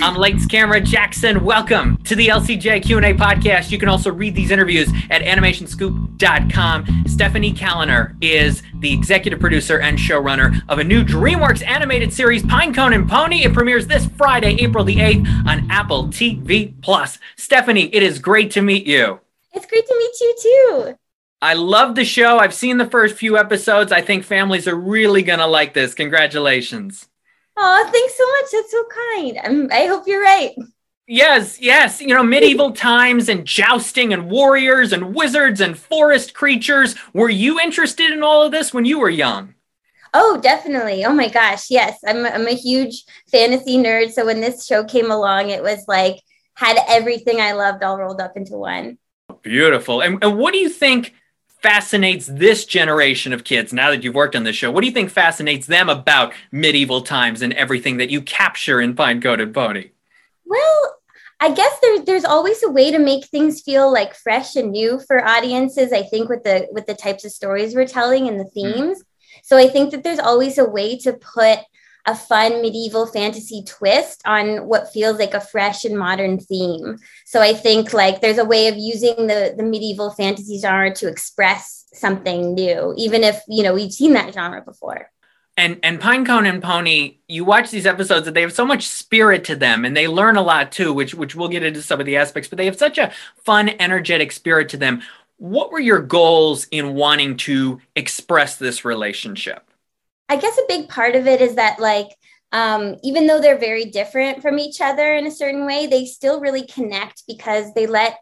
I'm Lights Camera Jackson. Welcome to the LCJ Q&A podcast. You can also read these interviews at animationscoop.com. Stephanie Kaliner is the executive producer and showrunner of a new DreamWorks animated series, Pinecone and Pony. It premieres this Friday, April the 8th on Apple TV+. Plus. Stephanie, it is great to meet you. It's great to meet you too. I love the show. I've seen the first few episodes. I think families are really going to like this. Congratulations. Oh, thanks so much. That's so kind. I'm, I hope you're right. Yes, yes. You know, medieval times and jousting and warriors and wizards and forest creatures. Were you interested in all of this when you were young? Oh, definitely. Oh my gosh. Yes. I'm, I'm a huge fantasy nerd. So when this show came along, it was like, had everything I loved all rolled up into one. Beautiful. And, and what do you think fascinates this generation of kids now that you've worked on this show? What do you think fascinates them about medieval times and everything that you capture in Pinecone and Pony? Well, I guess there's there's always a way to make things feel like fresh and new for audiences. I think with the with the types of stories we're telling and the mm. themes. Mm. So I think that there's always a way to put a fun medieval fantasy twist on what feels like a fresh and modern theme. So I think like there's a way of using the the medieval fantasy genre to express something new, even if you know we've seen that genre before. And and Pinecone and Pony, you watch these episodes that they have so much spirit to them, and they learn a lot too, which which we'll get into some of the aspects. But they have such a fun, energetic spirit to them. What were your goals in wanting to express this relationship? I guess a big part of it is that like um, even though they're very different from each other in a certain way, they still really connect because they let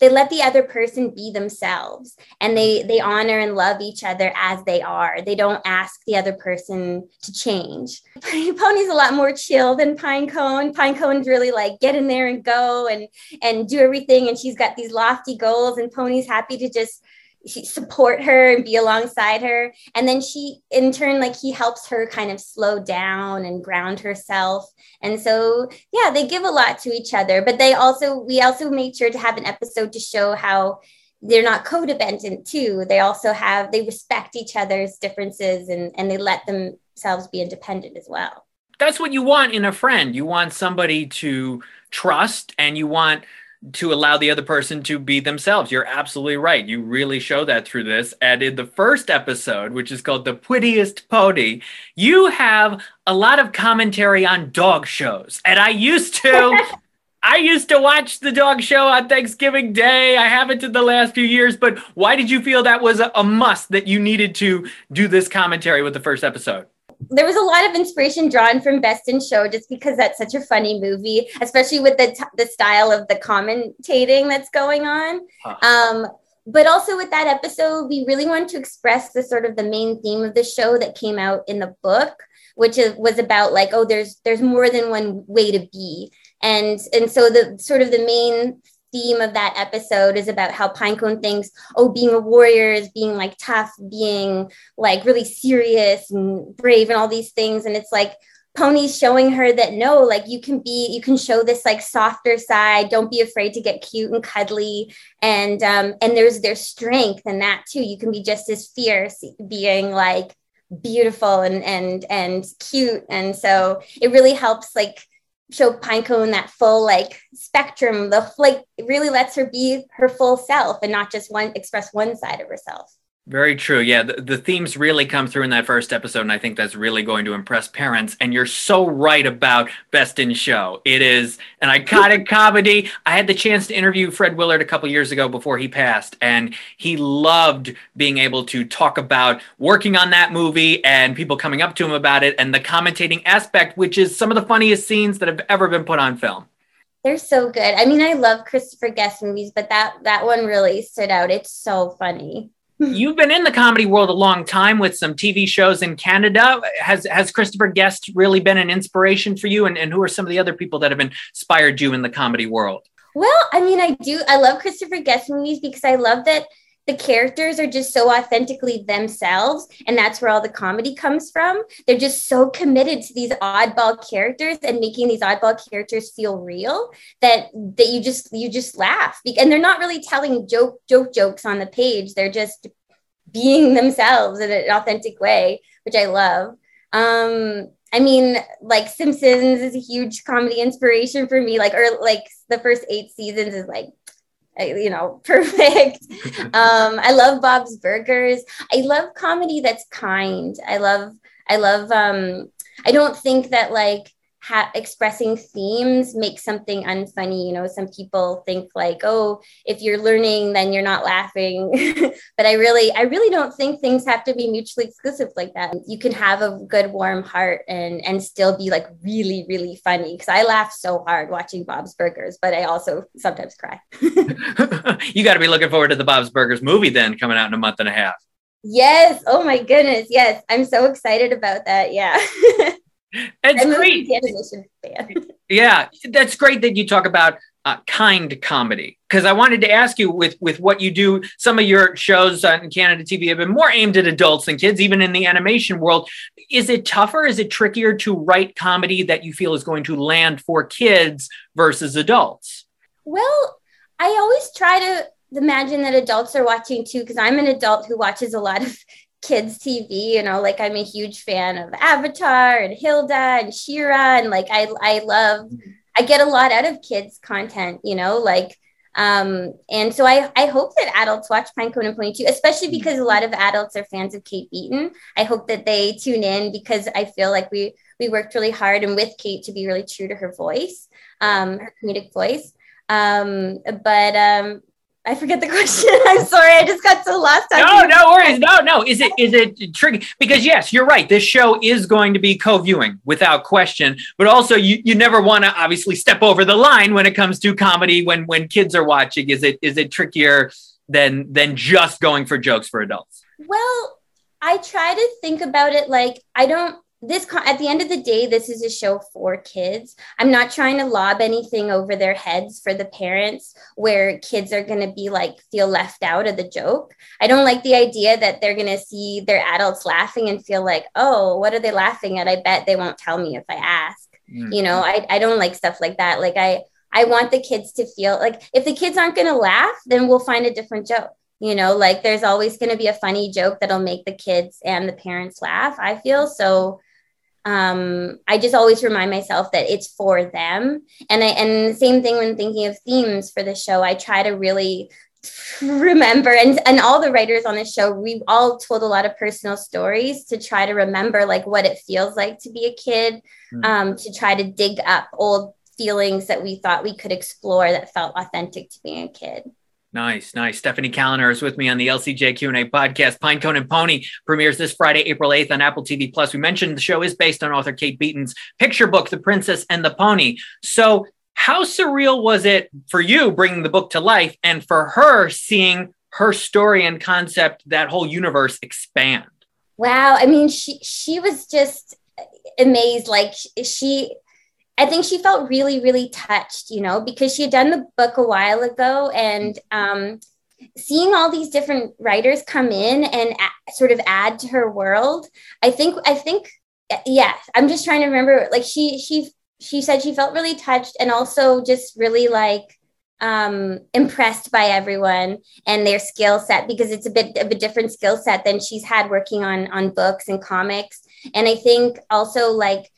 they let the other person be themselves and they they honor and love each other as they are. They don't ask the other person to change. Pony's a lot more chill than pinecone pinecone's really like get in there and go and and do everything and she's got these lofty goals and pony's happy to just support her and be alongside her. And then she in turn like he helps her kind of slow down and ground herself. And so yeah they give a lot to each other. But they also we also made sure to have an episode to show how they're not codependent too. They also have they respect each other's differences and and they let themselves be independent as well. That's what you want in a friend. You want somebody to trust and you want to allow the other person to be themselves. You're absolutely right. You really show that through this. And in the first episode, which is called The Prettiest Pony, you have a lot of commentary on dog shows. And I used to. I used to watch the dog show on Thanksgiving Day. I haven't in the last few years, but why did you feel that was a must that you needed to do this commentary with the first episode? There was a lot of inspiration drawn from Best in Show just because that's such a funny movie, especially with the t- the style of the commentating that's going on. Huh. Um, but also with that episode, we really wanted to express the sort of the main theme of the show that came out in the book, which is, was about like, oh, there's there's more than one way to be, and and so the sort of the main theme of that episode is about how Pinecone thinks, oh, being a warrior is being like tough, being like really serious and brave and all these things. And it's like Pony's showing her that no, like you can be, you can show this like softer side. Don't be afraid to get cute and cuddly. And um, and there's there's strength in that too. You can be just as fierce, being like beautiful and and and cute. And so it really helps like show Pinecone that full like spectrum. The like really lets her be her full self and not just one express one side of herself. Very true. Yeah, the, the, themes really come through in that first episode, and I think that's really going to impress parents. And you're so right about Best in Show. It is an iconic comedy. I had the chance to interview Fred Willard a couple years ago before he passed, and he loved being able to talk about working on that movie and people coming up to him about it and the commentating aspect, which is some of the funniest scenes that have ever been put on film. They're so good. I mean, I love Christopher Guest movies, but that that one really stood out. It's so funny. You've been in the comedy world a long time with some TV shows in Canada. Has has Christopher Guest really been an inspiration for you? And, and who are some of the other people that have inspired you in the comedy world? Well, I mean, I do. I love Christopher Guest movies because I love that the characters are just so authentically themselves and that's where all the comedy comes from. They're just so committed to these oddball characters and making these oddball characters feel real that that you just you just laugh. And they're not really telling joke joke jokes on the page. They're just being themselves in an authentic way which i love. Um I mean, like Simpsons is a huge comedy inspiration for me. Like, or like the first eight seasons is like, you know, perfect. um, I love Bob's Burgers. I love comedy that's kind. I love, I love. Um, I don't think that like ha- expressing themes makes something unfunny. You know, some people think like, oh, if you're learning, then you're not laughing. but I really, I really don't think things have to be mutually exclusive like that. You can have a good, warm heart and and still be like really, really funny. Because I laugh so hard watching Bob's Burgers, but I also sometimes cry. you got to be looking forward to the Bob's Burgers movie then, coming out in a month and a half. Yes. Oh my goodness. Yes. I'm so excited about that. Yeah. It's great. yeah, that's great that you talk about uh, kind comedy because I wanted to ask you with with what you do. Some of your shows on Canada TV have been more aimed at adults than kids, even in the animation world. Is it tougher? Is it trickier to write comedy that you feel is going to land for kids versus adults? Well, I always try to imagine that adults are watching too because I'm an adult who watches a lot of kids TV, you know, like I'm a huge fan of Avatar and Hilda and She-Ra and like I I love I get a lot out of kids content, you know, like um and so I I hope that adults watch Pinecone and Pony too, especially because a lot of adults are fans of Kate Beaton. I hope that they tune in because I feel like we we worked really hard and with Kate to be really true to her voice, um her comedic voice. Um but um I forget the question. I'm sorry. I just got so lost. No, no worries. No, no. Is it is it tricky? Because yes, you're right. This show is going to be co-viewing without question. But also, you you never want to obviously step over the line when it comes to comedy when when kids are watching. Is it is it trickier than than just going for jokes for adults? Well, I try to think about it like I don't this at the end of the day this is a show for kids. I'm not trying to lob anything over their heads for the parents where kids are going to be like feel left out of the joke. I don't like the idea that they're going to see their adults laughing and feel like oh what are they laughing at? I bet they won't tell me if i ask. Mm-hmm. you know I, I don't like stuff like that. Like i i want the kids to feel like if the kids aren't going to laugh then we'll find a different joke. You know like there's always going to be a funny joke that'll make the kids and the parents laugh i feel. So um, I just always remind myself that it's for them. And I and the same thing when thinking of themes for the show, I try to really remember and and all the writers on the show we've all told a lot of personal stories to try to remember like what it feels like to be a kid mm. um, to try to dig up old feelings that we thought we could explore that felt authentic to being a kid Nice, nice. Stephanie Kaliner is with me on the LCJ Q&A podcast. Pinecone and Pony premieres this Friday, April 8th on Apple TV Plus. We mentioned the show is based on author Kate Beaton's picture book, The Princess and the Pony. So how surreal was it for you bringing the book to life and for her seeing her story and concept, that whole universe expand? Wow. I mean, she, she was just amazed. Like she, I think she felt really, really touched, you know, because she had done the book a while ago and um, seeing all these different writers come in and a- sort of add to her world. I think, I think, yeah, I'm just trying to remember. Like she, she, she said she felt really touched and also just really like um, impressed by everyone and their skill set because it's a bit of a different skill set than she's had working on on books and comics. And I think also like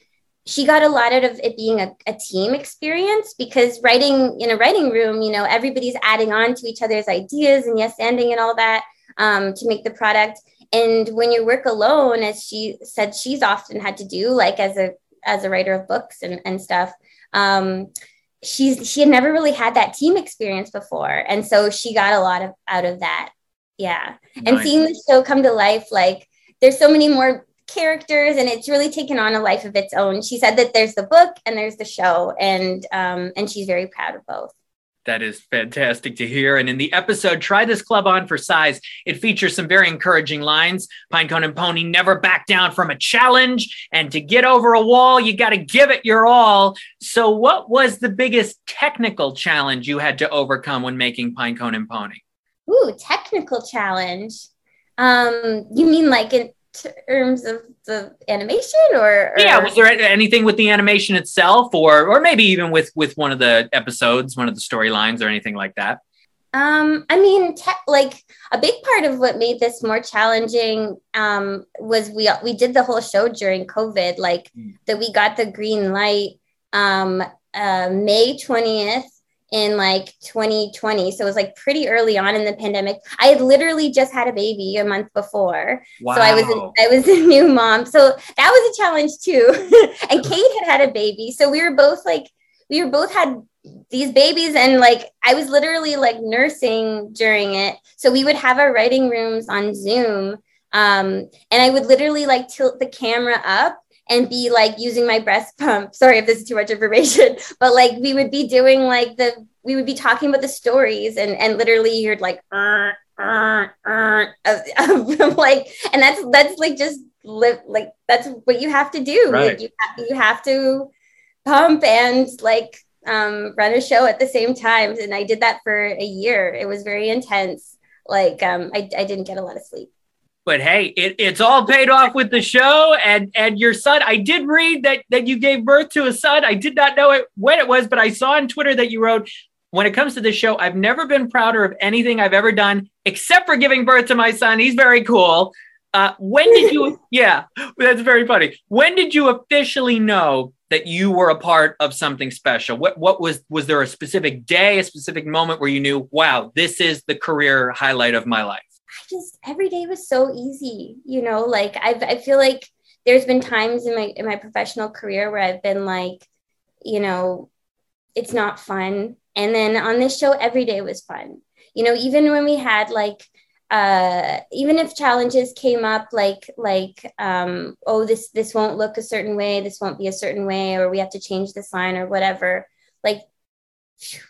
she got a lot out of it being a, a, team experience because writing in a writing room, you know, everybody's adding on to each other's ideas and yes, ending and all that um, to make the product. And when you work alone, as she said, she's often had to do, like as a as a writer of books and, and stuff, um, she's she had never really had that team experience before, and so she got a lot of out of that. Yeah, nice. and seeing the show come to life, like there's so many more characters and it's really taken on a life of its own she said that there's the book and there's the show and um, and she's very proud of both that is fantastic to hear. And in the episode, Try This Club On for Size, it features some very encouraging lines. Pinecone and Pony never back down from a challenge. And to get over a wall, you got to give it your all. So, what was the biggest technical challenge you had to overcome when making Pinecone and Pony? Ooh, technical challenge. Um, you mean like in terms of the animation or, or, yeah was there anything with the animation itself or or maybe even with with one of the episodes one of the storylines or anything like that Um, I mean, te- like a big part of what made this more challenging um, was we we did the whole show during COVID. Like mm. that, we got the green light um, uh, May twentieth in like 2020. So it was like pretty early on in the pandemic. I had literally just had a baby a month before. Wow. So I was a, I was a new mom. So that was a challenge too. and Kate had had a baby. So we were both like we were both had these babies and like I was literally like nursing during it. So we would have our writing rooms on Zoom. Um, and I would literally like tilt the camera up and be like using my breast pump. Sorry if this is too much information, but like we would be doing like the we would be talking about the stories and and literally you're like uh, uh, uh, like and that's that's like just live like that's what you have to do. Right. Like you have, you have to pump and like um, run a show at the same time. And I did that for a year. It was very intense. Like um, I, I didn't get a lot of sleep. But hey, it, it's all paid off with the show and and your son. I did read that that you gave birth to a son. I did not know it when it was, but I saw on Twitter that you wrote, when it comes to this show, I've never been prouder of anything I've ever done, except for giving birth to my son. He's very cool. Uh, when did you? yeah, that's very funny. When did you officially know that you were a part of something special? What what was was there a specific day, a specific moment where you knew, wow, this is the career highlight of my life? I just every day was so easy, you know. Like I I feel like there's been times in my in my professional career where I've been like, you know, it's not fun, and then on this show, every day was fun. You know, even when we had like uh, even if challenges came up like like um, oh this this won't look a certain way this won't be a certain way or we have to change this line or whatever like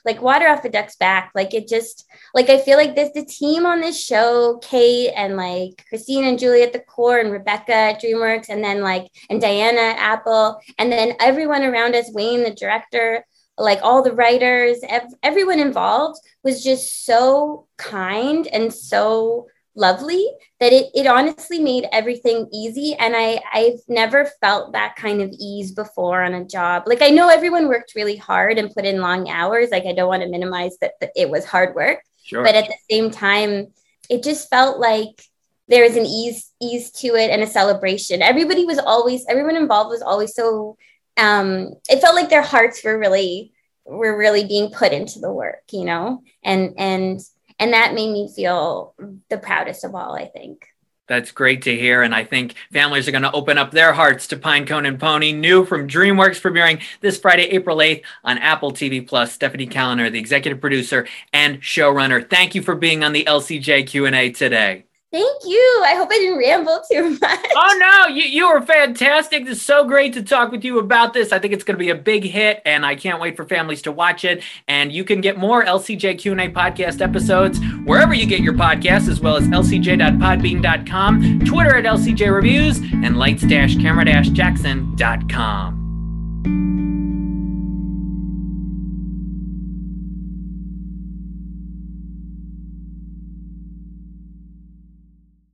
like water off a duck's back. Like it just like i feel like this the team on this show kate and like christine and julie at the core and rebecca at dreamworks and then like and diana at apple and then everyone around us wayne the director like all the writers, ev- everyone involved was just so kind and so lovely that it, it honestly made everything easy. And I, i've never felt that kind of ease before on a job. Like i know everyone worked really hard and put in long hours. Like i don't want to minimize that, that it was hard work. Sure. but at the same time it just felt like there was an ease ease to it and a celebration. Everybody was always everyone involved was always so um, it felt like their hearts were really were really being put into the work, you know, and and and that made me feel the proudest of all. I think. That's great to hear. And I think families are going to open up their hearts to Pinecone and Pony, new from DreamWorks, premiering this Friday, April 8th on Apple TV Plus. Stephanie Kaliner, the executive producer and showrunner. Thank you for being on the LCJ Q&A today. Thank you. I hope I didn't ramble too much. Oh no, you, you were fantastic. It's so great to talk with you about this. I think it's going to be a big hit, and I can't wait for families to watch it. And you can get more LCJ Q&A podcast episodes wherever you get your podcasts, as well as lcj.podbean.com, Twitter at lcjreviews, and lights-camera-jackson.com.